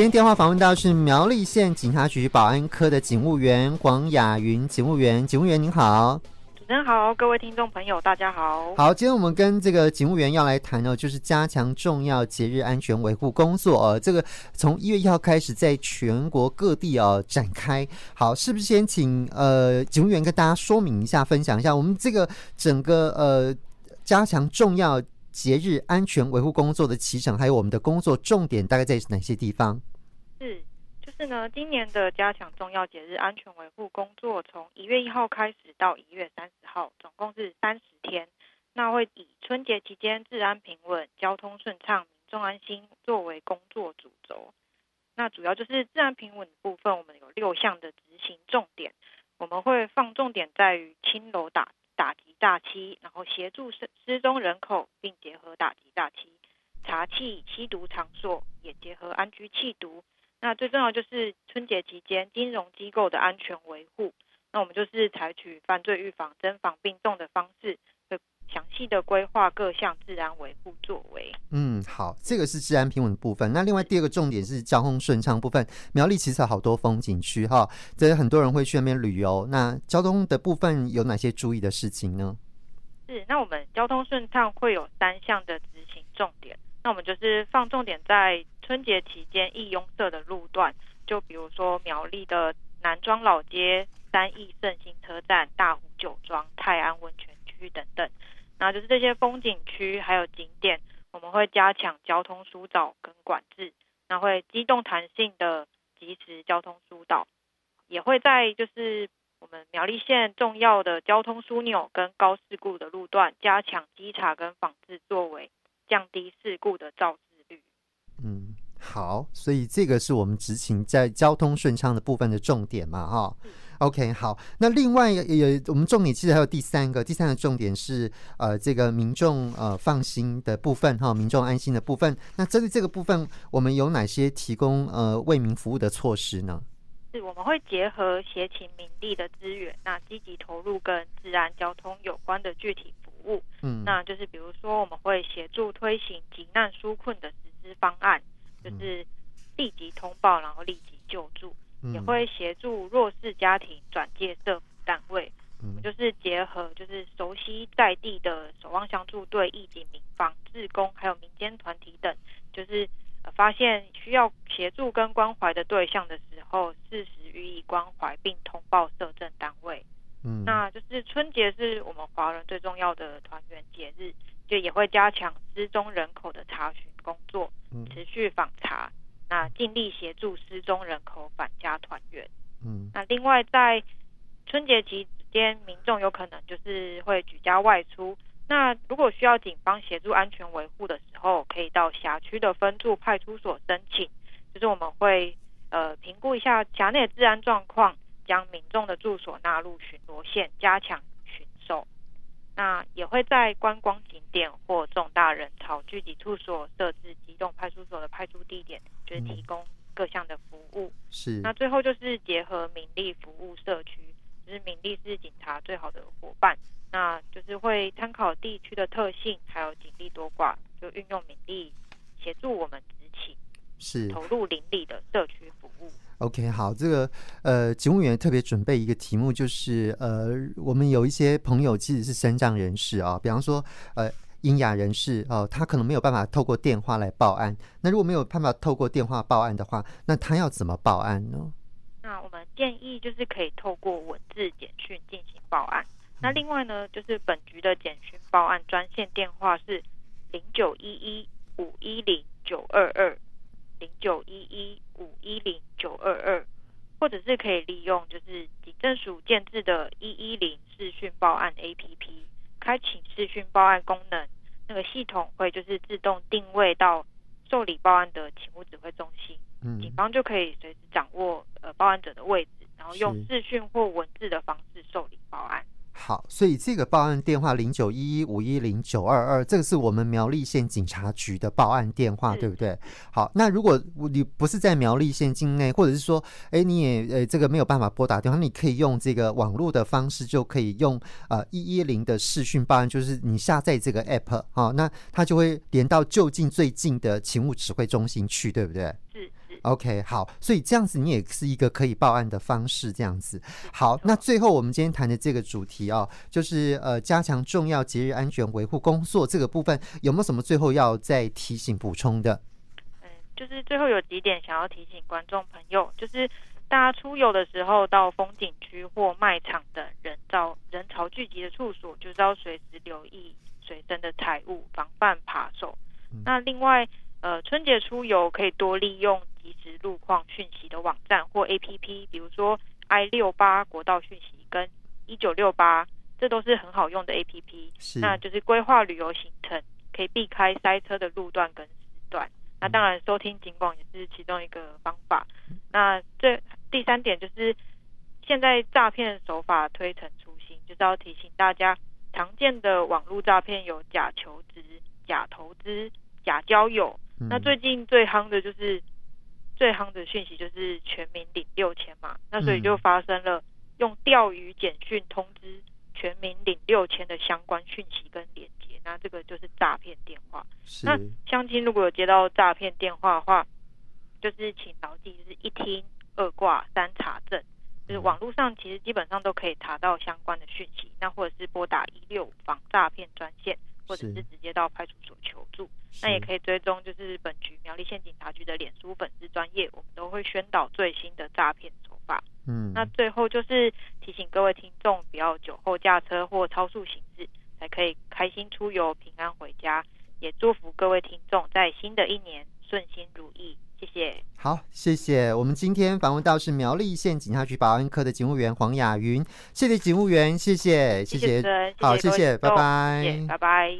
今天电话访问到是苗栗县警察局保安科的警务员黄雅云警务员，警务员您好。主持人好，各位听众朋友，大家好。好，今天我们跟这个警务员要来谈的，就是加强重要节日安全维护工作。呃，这个从一月一号开始，在全国各地啊、呃、展开。好，是不是先请呃警务员跟大家说明一下，分享一下我们这个整个呃加强重要节日安全维护工作的起程，还有我们的工作重点大概在哪些地方？是。就是呢，今年的加强重要节日安全维护工作，从一月一号开始到一月三十号，总共是三十天。那会以春节期间治安平稳、交通顺畅、民众安心作为工作主轴。那主要就是治安平稳的部分，我们有六项的执行重点。我们会放重点在于轻柔打打击诈欺，然后协助失失踪人口，并结合打击诈欺，查缉吸毒场所，也结合安居弃毒。那最重要就是春节期间金融机构的安全维护。那我们就是采取犯罪预防、侦防并重的方式，细的规划各项治安维护作为。嗯，好，这个是治安平稳的部分。那另外第二个重点是交通顺畅部分。苗栗其实有好多风景区哈，这很多人会去那边旅游。那交通的部分有哪些注意的事情呢？是，那我们交通顺畅会有三项的执行重点。那我们就是放重点在春节期间易拥塞的路段，就比如说苗栗的南庄老街、三义胜兴车站、大湖酒庄、泰安温泉区等等。那就是这些风景区还有景点，我们会加强交通疏导跟管制，那会机动弹性的及时交通疏导，也会在就是我们苗栗县重要的交通枢纽跟高事故的路段加强稽查跟防治作为。降低事故的肇事率。嗯，好，所以这个是我们执勤在交通顺畅的部分的重点嘛，哈。OK，好，那另外也我们重点其实还有第三个，第三个重点是呃这个民众呃放心的部分哈，民众安心的部分。那针对这个部分，我们有哪些提供呃为民服务的措施呢？是，我们会结合协勤民力的资源，那积极投入跟治安交通有关的具体服。务，嗯，那就是比如说，我们会协助推行急难纾困的实施方案，就是立即通报，然后立即救助，嗯、也会协助弱势家庭转介社福单位。嗯、我们就是结合，就是熟悉在地的守望相助队、义警、民防、志工，还有民间团体等，就是发现需要协助跟关怀的对象的时候，适时予以关怀，并通报社政单位。嗯，那就是春节是我们华人最重要的团圆节日，就也会加强失踪人口的查询工作，持续访查，那尽力协助失踪人口返家团圆。嗯，那另外在春节期间，民众有可能就是会举家外出，那如果需要警方协助安全维护的时候，可以到辖区的分驻派出所申请，就是我们会呃评估一下辖内的治安状况。将民众的住所纳入巡逻线，加强巡守。那也会在观光景点或重大人潮聚集处所设置机动派出所的派出地点，就是提供各项的服务。嗯、是。那最后就是结合民力服务社区，就是民力是警察最好的伙伴。那就是会参考地区的特性，还有警力多寡，就运用民力协助我们执勤，是投入邻里的社区服务。OK，好，这个呃，警务员特别准备一个题目，就是呃，我们有一些朋友其实是身障人士啊，比方说呃，瘖哑人士哦、他可能没有办法透过电话来报案。那如果没有办法透过电话报案的话，那他要怎么报案呢？那我们建议就是可以透过文字简讯进行报案。那另外呢，就是本局的简讯报案专线电话是零九一一五一零九二二。零九一一五一零九二二，或者是可以利用就是警政署建置的一一零视讯报案 APP，开启视讯报案功能，那个系统会就是自动定位到受理报案的警务指挥中心，嗯，警方就可以随时掌握呃报案者的位置，然后用视讯或文字的方式受理报案。好，所以这个报案电话零九一一五一零九二二，这个是我们苗栗县警察局的报案电话，对不对？好，那如果你不是在苗栗县境内，或者是说，哎，你也呃这个没有办法拨打电话，你可以用这个网络的方式，就可以用呃一一零的视讯报案，就是你下载这个 app 啊，那它就会连到就近最近的勤务指挥中心去，对不对？是是。OK，好，所以这样子你也是一个可以报案的方式，这样子。好，那最后我们今天谈的这个主题哦，就是呃加强重要节日安全维护工作这个部分，有没有什么最后要再提醒补充的？嗯，就是最后有几点想要提醒观众朋友，就是大家出游的时候到风景区或卖场等人造人潮聚集的处所，就是要随时留意随身的财物，防范扒手。嗯、那另外。呃，春节出游可以多利用即时路况讯息的网站或 APP，比如说 I 六八国道讯息跟一九六八，这都是很好用的 APP。是，那就是规划旅游行程，可以避开塞车的路段跟时段。嗯、那当然，收听警广也是其中一个方法。嗯、那这第三点就是，现在诈骗手法推陈出新，就是要提醒大家，常见的网络诈骗有假求职、假投资、假交友。那最近最夯的就是最夯的讯息就是全民领六千嘛，那所以就发生了用钓鱼简讯通知全民领六千的相关讯息跟连接，那这个就是诈骗电话。那相亲如果有接到诈骗电话的话，就是请牢记就是一听二挂三查证，就是网络上其实基本上都可以查到相关的讯息，那或者是拨打一六五防诈骗专线。或者是直接到派出所求助，是那也可以追踪，就是本局苗栗县警察局的脸书粉丝专业，我们都会宣导最新的诈骗手法。嗯，那最后就是提醒各位听众，不要酒后驾车或超速行驶，才可以开心出游、平安回家。也祝福各位听众在新的一年顺心如意。谢谢。好，谢谢。我们今天访问到是苗栗县警察局保安科的警务员黄雅云，谢谢警务员，谢谢，谢谢，谢谢，好，谢谢，拜拜，拜拜。